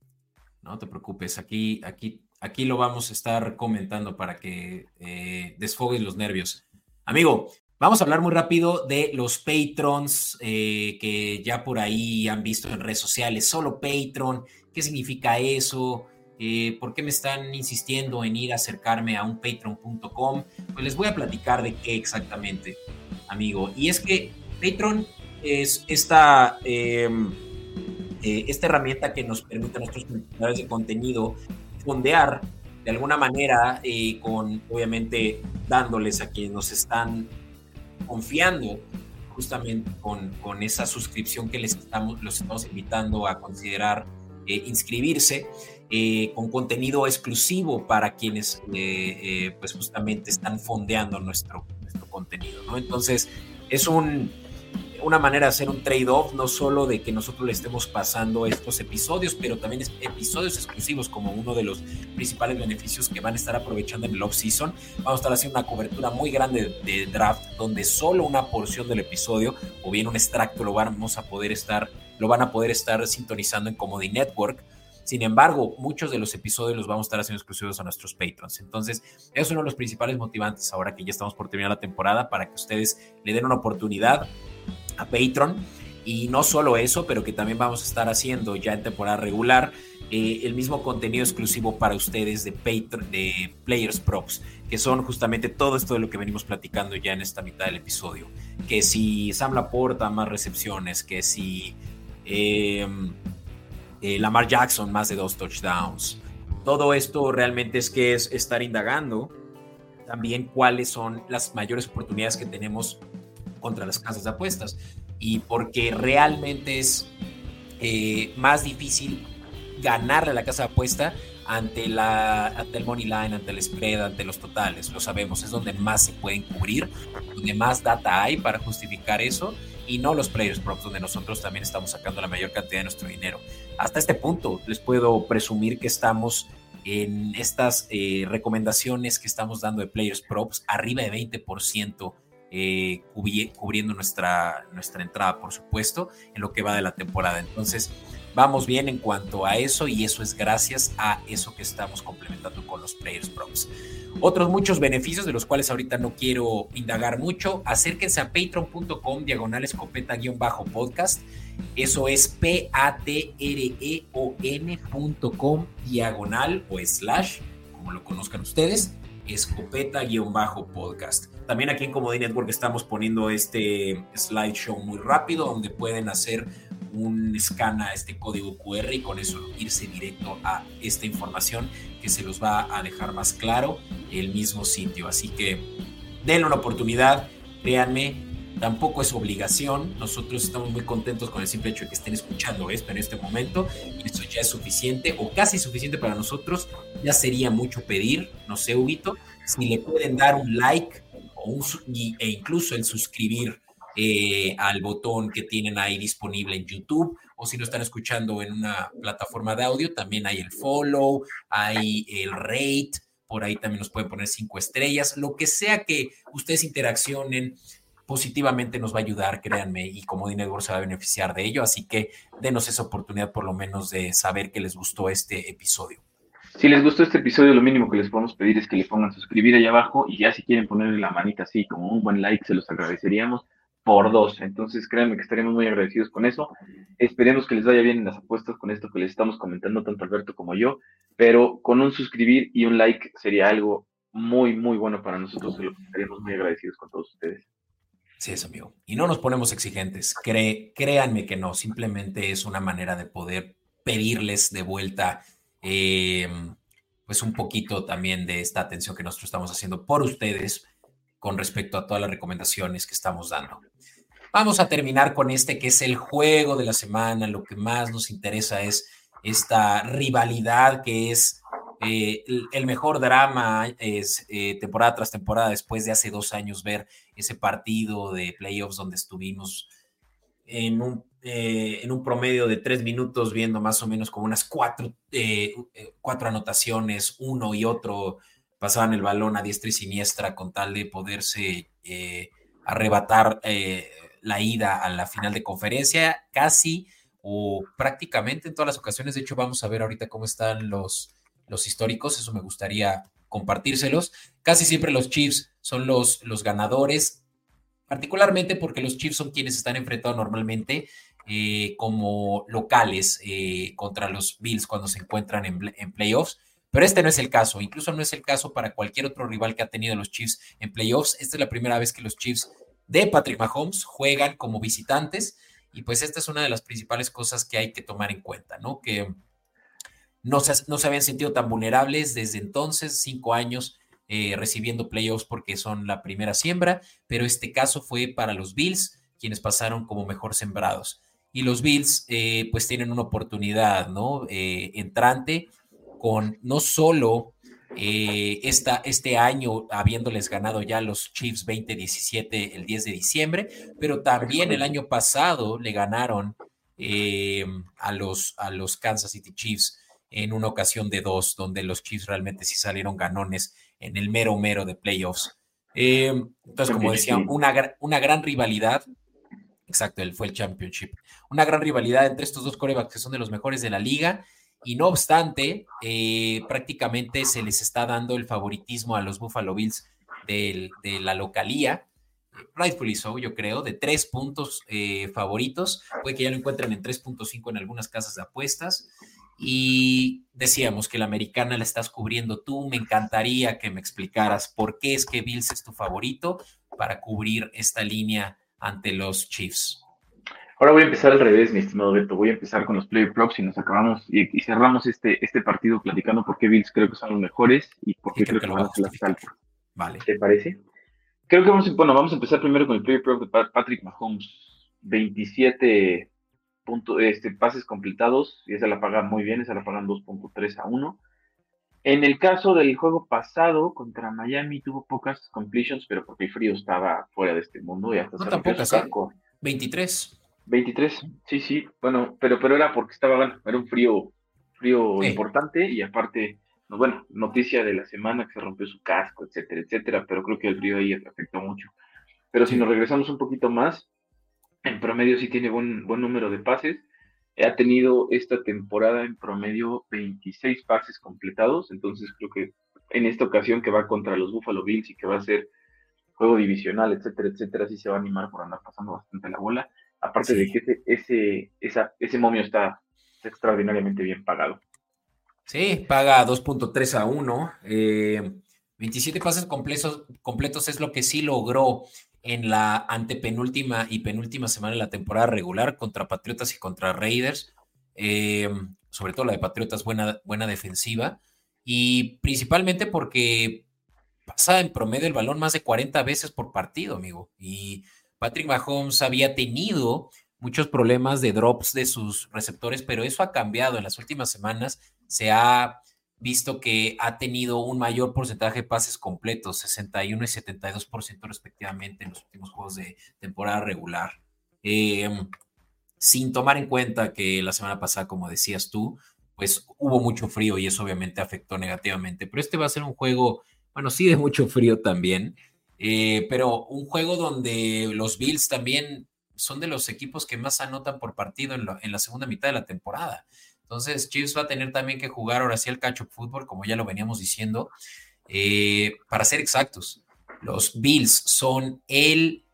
No te preocupes, aquí, aquí, aquí lo vamos a estar comentando para que eh, desfogues los nervios. Amigo, Vamos a hablar muy rápido de los patrons eh, que ya por ahí han visto en redes sociales. Solo Patreon, ¿qué significa eso? Eh, ¿Por qué me están insistiendo en ir a acercarme a un patreon.com? Pues les voy a platicar de qué exactamente, amigo. Y es que Patreon es esta, eh, esta herramienta que nos permite a nuestros creadores de contenido fondear de alguna manera, con obviamente dándoles a quienes nos están confiando justamente con, con esa suscripción que les estamos, los estamos invitando a considerar eh, inscribirse eh, con contenido exclusivo para quienes eh, pues justamente están fondeando nuestro, nuestro contenido. ¿no? Entonces es un, una manera de hacer un trade-off, no solo de que nosotros le estemos pasando estos episodios, pero también episodios exclusivos como uno de los principales beneficios que van a estar aprovechando en el off-season. Vamos a estar haciendo una cobertura muy grande de draft, donde solo una porción del episodio o bien un extracto lo vamos a poder estar, lo van a poder estar sintonizando en Comedy Network sin embargo, muchos de los episodios los vamos a estar haciendo exclusivos a nuestros patrons. Entonces, es uno de los principales motivantes ahora que ya estamos por terminar la temporada para que ustedes le den una oportunidad a Patreon. Y no solo eso, pero que también vamos a estar haciendo ya en temporada regular eh, el mismo contenido exclusivo para ustedes de, Patreon, de Players Props, que son justamente todo esto de lo que venimos platicando ya en esta mitad del episodio. Que si Sam Laporta más recepciones, que si... Eh, eh, Lamar Jackson más de dos touchdowns. Todo esto realmente es que es estar indagando también cuáles son las mayores oportunidades que tenemos contra las casas de apuestas y porque realmente es eh, más difícil ganarle a la casa de apuesta ante, la, ante el money line, ante el spread, ante los totales. Lo sabemos, es donde más se pueden cubrir, donde más data hay para justificar eso y no los players props, donde nosotros también estamos sacando la mayor cantidad de nuestro dinero. Hasta este punto les puedo presumir que estamos en estas eh, recomendaciones que estamos dando de players props arriba de 20%. Eh, cubriendo nuestra, nuestra entrada, por supuesto, en lo que va de la temporada. Entonces, vamos bien en cuanto a eso y eso es gracias a eso que estamos complementando con los Players Props. Otros muchos beneficios de los cuales ahorita no quiero indagar mucho, acérquense a patreon.com diagonal escopeta-podcast. Eso es p-a-t-r-e-o-n.com diagonal o slash, como lo conozcan ustedes, escopeta-podcast. También aquí en Comedy Network estamos poniendo este slideshow muy rápido donde pueden hacer un scan a este código QR y con eso irse directo a esta información que se los va a dejar más claro el mismo sitio. Así que denle una oportunidad, créanme, tampoco es obligación. Nosotros estamos muy contentos con el simple hecho de que estén escuchando esto en este momento. Y eso ya es suficiente o casi suficiente para nosotros. Ya sería mucho pedir, no sé, Huguito, si le pueden dar un like un, e incluso el suscribir eh, al botón que tienen ahí disponible en YouTube o si lo están escuchando en una plataforma de audio, también hay el follow, hay el rate, por ahí también nos pueden poner cinco estrellas, lo que sea que ustedes interaccionen positivamente nos va a ayudar, créanme, y como Network se va a beneficiar de ello, así que denos esa oportunidad por lo menos de saber que les gustó este episodio. Si les gustó este episodio, lo mínimo que les podemos pedir es que le pongan suscribir ahí abajo y ya si quieren ponerle la manita así como un buen like, se los agradeceríamos por dos. Entonces, créanme que estaremos muy agradecidos con eso. Esperemos que les vaya bien en las apuestas con esto que les estamos comentando, tanto Alberto como yo. Pero con un suscribir y un like sería algo muy, muy bueno para nosotros. Estaremos muy agradecidos con todos ustedes. Sí, es amigo. Y no nos ponemos exigentes. créanme que no. Simplemente es una manera de poder pedirles de vuelta. Eh, pues un poquito también de esta atención que nosotros estamos haciendo por ustedes con respecto a todas las recomendaciones que estamos dando. Vamos a terminar con este que es el juego de la semana. Lo que más nos interesa es esta rivalidad que es eh, el mejor drama es eh, temporada tras temporada después de hace dos años ver ese partido de playoffs donde estuvimos en un, eh, en un promedio de tres minutos viendo más o menos como unas cuatro, cuatro anotaciones, uno y otro pasaban el balón a diestra y siniestra con tal de poderse arrebatar la ida a la final de conferencia, casi o prácticamente en todas las ocasiones. De hecho, vamos a ver ahorita cómo están los, los históricos, eso me gustaría compartírselos. Casi siempre los Chiefs son los, los ganadores, particularmente porque los Chiefs son quienes están enfrentados normalmente eh, como locales eh, contra los Bills cuando se encuentran en, playoffs. Pero este no es el caso, incluso no es el caso para cualquier otro rival que ha tenido los Chiefs en playoffs. Esta es la primera vez que los Chiefs de Patrick Mahomes juegan como visitantes y pues esta es una de las principales cosas que hay que tomar en cuenta, ¿no? Que no se, no se habían sentido tan vulnerables desde entonces, cinco años eh, recibiendo playoffs porque son la primera siembra, pero este caso fue para los Bills, quienes pasaron como mejor sembrados. Y los Bills eh, pues tienen una oportunidad, ¿no? Eh, entrante con no solo eh, este año habiéndoles ganado ya los Chiefs 20-17 el 10 de diciembre, pero también el año pasado le ganaron eh, a, los, a los Kansas City Chiefs en una ocasión de dos, donde los Chiefs realmente sí salieron ganones en el mero mero de playoffs. Eh, entonces, como decía, una, una gran rivalidad. Exacto, él fue el championship. Una gran rivalidad entre estos dos corebacks que son de los mejores de la liga y no obstante, eh, prácticamente se les está dando el favoritismo a los Buffalo Bills de la localía, rightfully so, yo creo, de tres puntos eh, favoritos. Puede que ya lo encuentren en 3.5 en algunas casas de apuestas. Y decíamos que la americana la estás cubriendo tú. Me encantaría que me explicaras por qué es que Bills es tu favorito para cubrir esta línea ante los Chiefs. Ahora voy a empezar al revés, mi estimado Beto. Voy a empezar con los player props y nos acabamos y, cerramos este, este partido platicando por qué Bills creo que son los mejores y por qué creo, que, van a las Vale. ¿Te parece? Creo que vamos a, bueno, vamos a empezar primero con el player prop de Patrick Mahomes. 27 puntos, este, pases completados y esa la pagan muy bien, esa la pagan 2.3 a 1. En el caso del juego pasado contra Miami tuvo pocas completions, pero porque el frío estaba fuera de este mundo y hasta no tan pocas, ¿eh? 23. 23, sí, sí, bueno, pero, pero era porque estaba, bueno, era un frío, frío importante y aparte, bueno, noticia de la semana que se rompió su casco, etcétera, etcétera, pero creo que el frío ahí afectó mucho. Pero si nos regresamos un poquito más, en promedio sí tiene buen, buen número de pases. Ha tenido esta temporada en promedio 26 pases completados, entonces creo que en esta ocasión que va contra los Buffalo Bills y que va a ser juego divisional, etcétera, etcétera, sí se va a animar por andar pasando bastante la bola. Aparte de que ese, ese, esa, ese momio está extraordinariamente bien pagado. Sí, paga 2.3 a 1. 27 eh, pases completos, completos es lo que sí logró en la antepenúltima y penúltima semana de la temporada regular contra Patriotas y contra Raiders. Eh, sobre todo la de Patriotas, buena, buena defensiva. Y principalmente porque pasa en promedio el balón más de 40 veces por partido, amigo. Y Patrick Mahomes había tenido muchos problemas de drops de sus receptores, pero eso ha cambiado en las últimas semanas. Se ha visto que ha tenido un mayor porcentaje de pases completos, 61 y 72% respectivamente en los últimos juegos de temporada regular. Em, sin tomar en cuenta que la semana pasada, como decías tú, pues hubo mucho frío y eso obviamente afectó negativamente, pero este va a ser un juego, bueno, sí de mucho frío también, eh, pero un juego donde los Bills también son de los equipos que más anotan por partido en, la segunda mitad de la temporada. Entonces, Chiefs va a tener también que jugar ahora sí el catch-up fútbol, como ya lo veníamos diciendo. Eh, para ser exactos, los Bills son el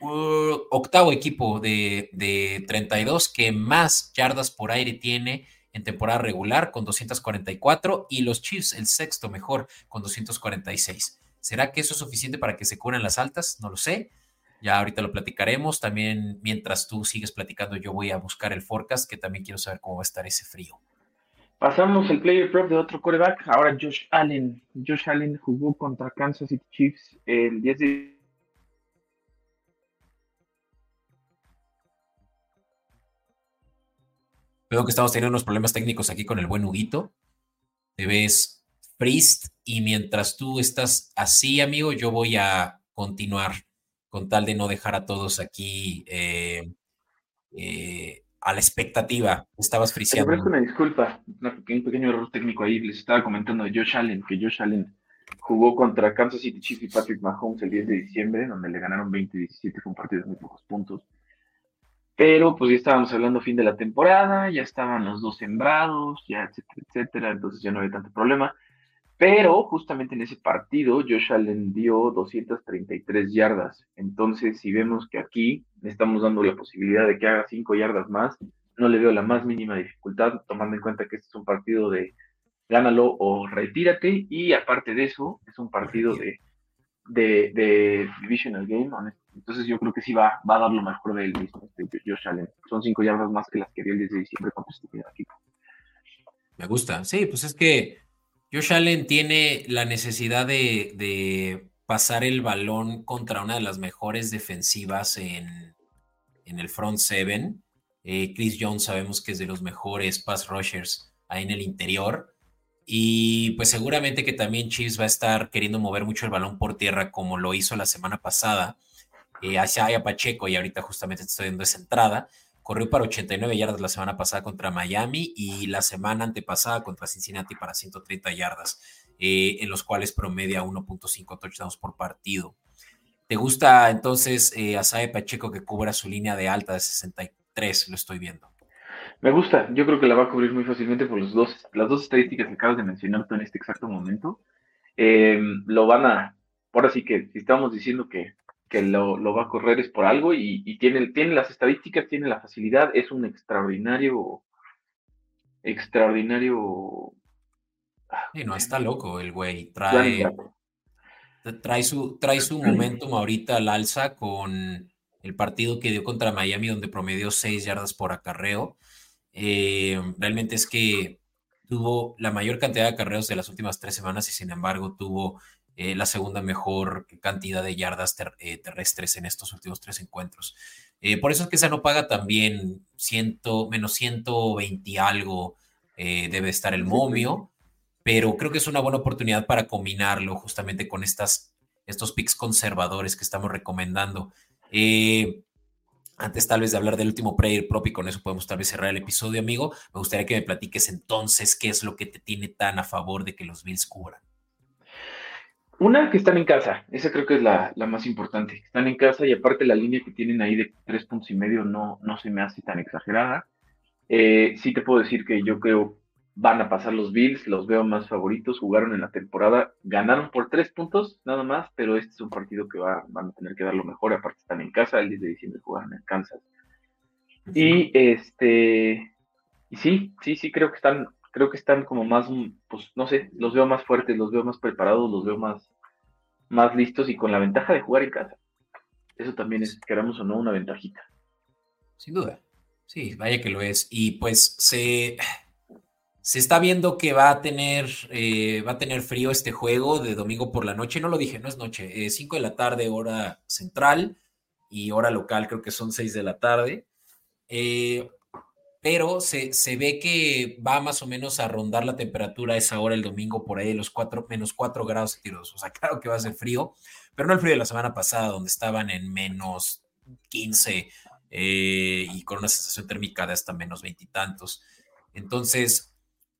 uh, octavo equipo de, de 32 que más yardas por aire tiene en temporada regular con 244 y los Chiefs el sexto mejor con 246. ¿Será que eso es suficiente para que se curen las altas? No lo sé. Ya ahorita lo platicaremos. También mientras tú sigues platicando, yo voy a buscar el forecast, que también quiero saber cómo va a estar ese frío. Pasamos el player prop de otro quarterback. Ahora Josh Allen. Josh Allen jugó contra Kansas City Chiefs el 10 de Veo que estamos teniendo unos problemas técnicos aquí con el buen Huguito. Te ves Priest. Y mientras tú estás así, amigo, yo voy a continuar con tal de no dejar a todos aquí eh, eh, a la expectativa. Estabas friseando. Te una disculpa, un pequeño error técnico ahí. Les estaba comentando de Josh Allen, que Josh Allen jugó contra Kansas City Chiefs y Patrick Mahomes el 10 de diciembre, donde le ganaron 20-17, fue un partido de muy pocos puntos. Pero pues ya estábamos hablando fin de la temporada, ya estaban los dos sembrados, ya etcétera, etcétera, entonces ya no había tanto problema. Pero justamente en ese partido, Josh Allen dio 233 yardas. Entonces, si vemos que aquí le estamos dando la posibilidad de que haga 5 yardas más, no le veo la más mínima dificultad, tomando en cuenta que este es un partido de gánalo o retírate. Y aparte de eso, es un partido de, de, Divisional Game. Entonces, yo creo que sí va, va a dar lo mejor de él mismo, este Josh Allen. Son 5 yardas más que las que dio el 10 de diciembre contra este equipo. Me gusta. Sí, pues es que Josh Allen tiene la necesidad de, pasar el balón contra una de las mejores defensivas en, el front seven. Eh, Chris Jones sabemos que es de los mejores pass rushers ahí en el interior. Y pues seguramente que también Chiefs va a estar queriendo mover mucho el balón por tierra como lo hizo la semana pasada eh, hacia Pacheco y ahorita justamente estoy viendo esa entrada. Corrió para 89 yardas la semana pasada contra Miami y la semana antepasada contra Cincinnati para 130 yardas, eh, en los cuales promedia 1.5 touchdowns por partido. ¿Te gusta entonces eh, Asae Pacheco que cubra su línea de alta de 63? Lo estoy viendo. Me gusta, yo creo que la va a cubrir muy fácilmente por los dos, las dos estadísticas que acabas de mencionar en este exacto momento. Eh, lo van a, ahora sí que si estamos diciendo que, que lo, lo, va a correr es por algo y, tiene, tiene las estadísticas, tiene la facilidad, es un extraordinario, extraordinario... Sí, no, está loco el güey, trae, trae su, trae su momentum ahorita al alza con el partido que dio contra Miami donde promedió 6 yardas por acarreo. Eh, realmente es que tuvo la mayor cantidad de acarreos de las últimas tres semanas y sin embargo tuvo eh, la segunda mejor cantidad de yardas eh, terrestres en estos últimos tres encuentros. por eso es que esa no paga también ciento, menos 120 algo debe estar el momio, pero creo que es una buena oportunidad para combinarlo justamente con estas, estos picks conservadores que estamos recomendando. Eh, antes tal vez de hablar del último prayer prop y con eso podemos tal vez cerrar el episodio, amigo, me gustaría que me platiques entonces qué es lo que te tiene tan a favor de que los Bills cubran. Una, que están en casa, esa creo que es la, más importante. Están en casa y aparte la línea que tienen ahí de tres puntos y medio no, no se me hace tan exagerada. Eh, sí te puedo decir que yo creo van a pasar los Bills, los veo más favoritos, jugaron en la temporada, ganaron por tres puntos nada más, pero este es un partido que va, van a tener que dar lo mejor, aparte están en casa, el 10 de diciembre jugaron en Kansas. Y este, y sí, sí, sí, creo que están, creo que están como más, pues no sé, los veo más fuertes, los veo más preparados, los veo más, más listos y con la ventaja de jugar en casa. Eso también es, queramos o no, una ventajita. Sin duda. Sí, vaya que lo es. Y pues se, se está viendo que va a tener, eh, va a tener frío este juego de domingo por la noche. No lo dije, no es noche. 5 de la tarde, hora central, y hora local, creo que son 6 de la tarde. Eh, pero se, ve que va más o menos a rondar la temperatura a esa hora el domingo por ahí, los 4, menos 4 grados centígrados. O sea, claro que va a ser frío, pero no el frío de la semana pasada, donde estaban en menos 15 eh, y con una sensación térmica de hasta menos veintitantos. Entonces,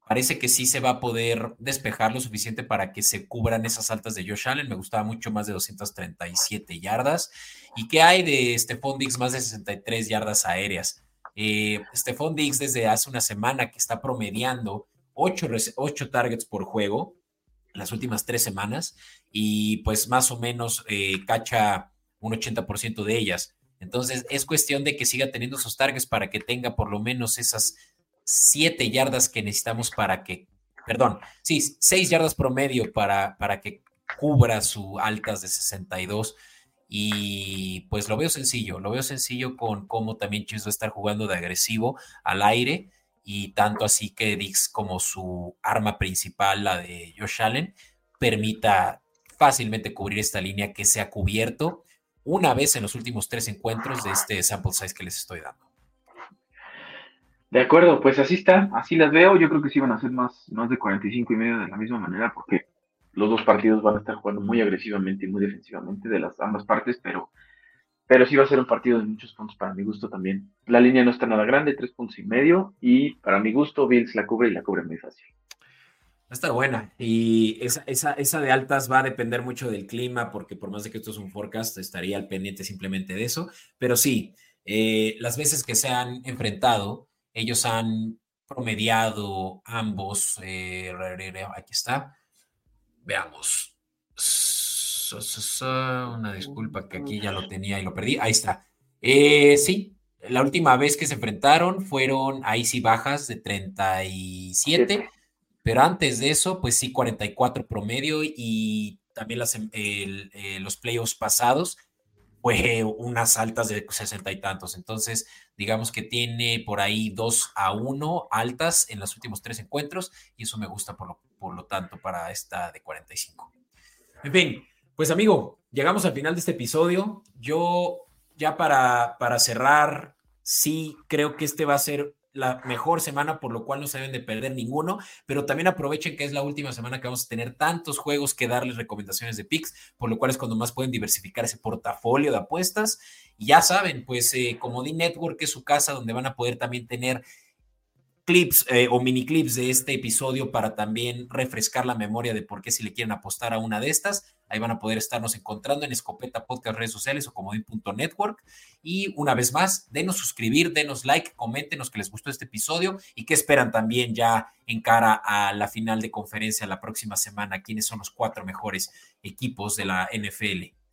Parece que sí se va a poder despejar lo suficiente para que se cubran esas altas de Josh Allen. Me gustaba mucho más de 237 yardas. ¿Y qué hay de Stephon Diggs? Más de 63 yardas aéreas. Eh, Stephon Diggs desde hace una semana que está promediando 8, targets por juego las últimas tres semanas y pues más o menos eh, cacha un 80% de ellas. Entonces es cuestión de que siga teniendo esos targets para que tenga por lo menos esas siete yardas que necesitamos para que, perdón, sí, seis yardas promedio para, para que cubra su altas de 62. Y pues lo veo sencillo, lo veo sencillo con cómo también Chiefs va a estar jugando de agresivo al aire y tanto así que Dix como su arma principal, la de Josh Allen, permita fácilmente cubrir esta línea que se ha cubierto una vez en los últimos tres encuentros de este sample size que les estoy dando. De acuerdo, pues así está, así las veo. Yo creo que sí van a ser más, más de 45 y medio de la misma manera, porque los dos partidos van a estar jugando muy agresivamente y muy defensivamente de las ambas partes, pero, pero sí va a ser un partido de muchos puntos para mi gusto también. La línea no está nada grande, tres puntos y medio, y para mi gusto, Bills la cubre y la cubre muy fácil. Va a estar buena. Y esa, esa, esa, de altas va a depender mucho del clima, porque por más de que esto es un forecast, estaría al pendiente simplemente de eso. Pero sí, eh, las veces que se han enfrentado, ellos han promediado ambos, eh, aquí está, veamos. Una disculpa que aquí ya lo tenía y lo perdí. Ahí está. Eh, sí, la última vez que se enfrentaron fueron ahí sí bajas de 37, pero antes de eso, pues sí, 44 promedio y también las, eh, los playoffs pasados fue unas altas de sesenta y tantos. Entonces, digamos que tiene por ahí dos a uno altas en los últimos tres encuentros y eso me gusta por lo, por lo tanto para esta de 45. En fin, pues amigo, llegamos al final de este episodio. Yo ya para, para cerrar, sí creo que este va a ser la mejor semana, por lo cual no se deben de perder ninguno, pero también aprovechen que es la última semana que vamos a tener tantos juegos que darles recomendaciones de picks, por lo cual es cuando más pueden diversificar ese portafolio de apuestas. Ya saben, pues eh, Comodín Network es su casa donde van a poder también tener clips eh, o mini clips de este episodio para también refrescar la memoria de por qué si le quieren apostar a una de estas. Ahí van a poder estarnos encontrando en Escopeta Podcast, redes sociales o comodín.network. Y una vez más, denos suscribir, denos like, coméntenos que les gustó este episodio y qué esperan también ya en cara a la final de conferencia la próxima semana. ¿Quiénes son los cuatro mejores equipos de la NFL?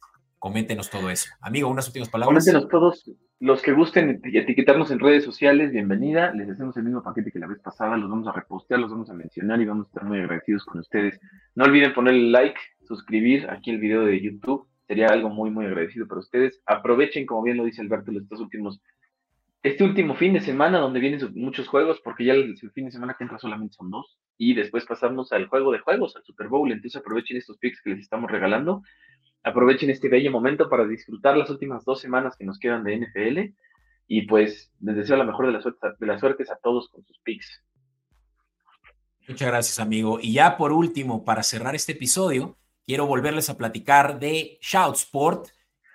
Coméntenos todo eso. Amigo, unas últimas palabras. Coméntenos todos los que gusten etiquetarnos en redes sociales, bienvenida. Les hacemos el mismo paquete que la vez pasada. Los vamos a repostear, los vamos a mencionar y vamos a estar muy agradecidos con ustedes. No olviden ponerle like, suscribir aquí el video de YouTube. Sería algo muy, muy agradecido para ustedes. Aprovechen, como bien lo dice Alberto, estos últimos, este último fin de semana donde vienen muchos juegos, porque ya el, fin de semana que entra solamente son dos. Y después pasamos al juego de juegos, al Super Bowl. Entonces aprovechen estos picks que les estamos regalando aprovechen este bello momento para disfrutar las últimas dos semanas que nos quedan de NFL. Y pues les deseo la mejor de las, suertes a todos con sus picks. Muchas gracias, amigo. Y ya por último, para cerrar este episodio, quiero volverles a platicar de Shout Sport.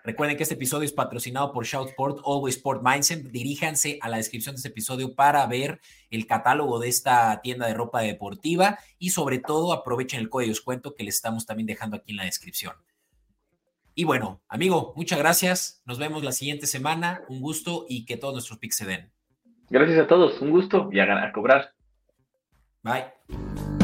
Recuerden que este episodio es patrocinado por Shout Sport, Always Sport Mindset. Diríjanse a la descripción de este episodio para ver el catálogo de esta tienda de ropa deportiva y sobre todo aprovechen el código de descuento que les estamos también dejando aquí en la descripción. Y bueno, amigo, muchas gracias. Nos vemos la siguiente semana. Un gusto y que todos nuestros pics se den. Gracias a todos. Un gusto y a, a cobrar. Bye.